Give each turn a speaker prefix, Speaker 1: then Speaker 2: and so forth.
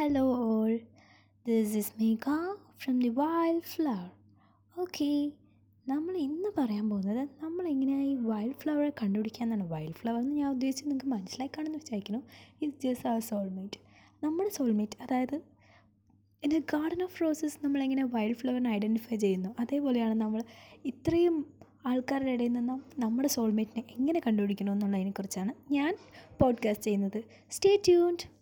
Speaker 1: Hello all, this is Megha from the flower okay നമ്മൾ ഇന്ന് പറയാൻ പോകുന്നത് നമ്മൾ എങ്ങനെയാണ് ഈ വൈൽഡ് ഫ്ലവറെ കണ്ടുപിടിക്കാമെന്നാണ് വൈൽഡ് ഫ്ലവർ എന്ന് ഞാൻ ഉദ്ദേശിച്ചത് നിങ്ങൾക്ക് മനസ്സിലായി കാണുമെന്ന് വിചാരിക്കുന്നു. ഇറ്റ്സ് ജസ്റ്റ് ആ സോൾമേറ്റ് നമ്മുടെ സോൾമേറ്റ് അതായത് in a garden of roses നമ്മളെങ്ങനെ വൈൽഡ് ഫ്ലവറിനെ ഐഡന്റിഫൈ ചെയ്യുന്നു. അതേപോലെയാണ് നമ്മൾ ഇത്രയും ആൾക്കാരുടെ ഇടയിൽ നിന്ന് നമ്മുടെ സോൾമേറ്റിനെ എങ്ങനെ കണ്ടുപിടിക്കണം എന്നുള്ളതിനെക്കുറിച്ചാണ് ഞാൻ പോഡ്കാസ്റ്റ് ചെയ്യുന്നത്. Stay tuned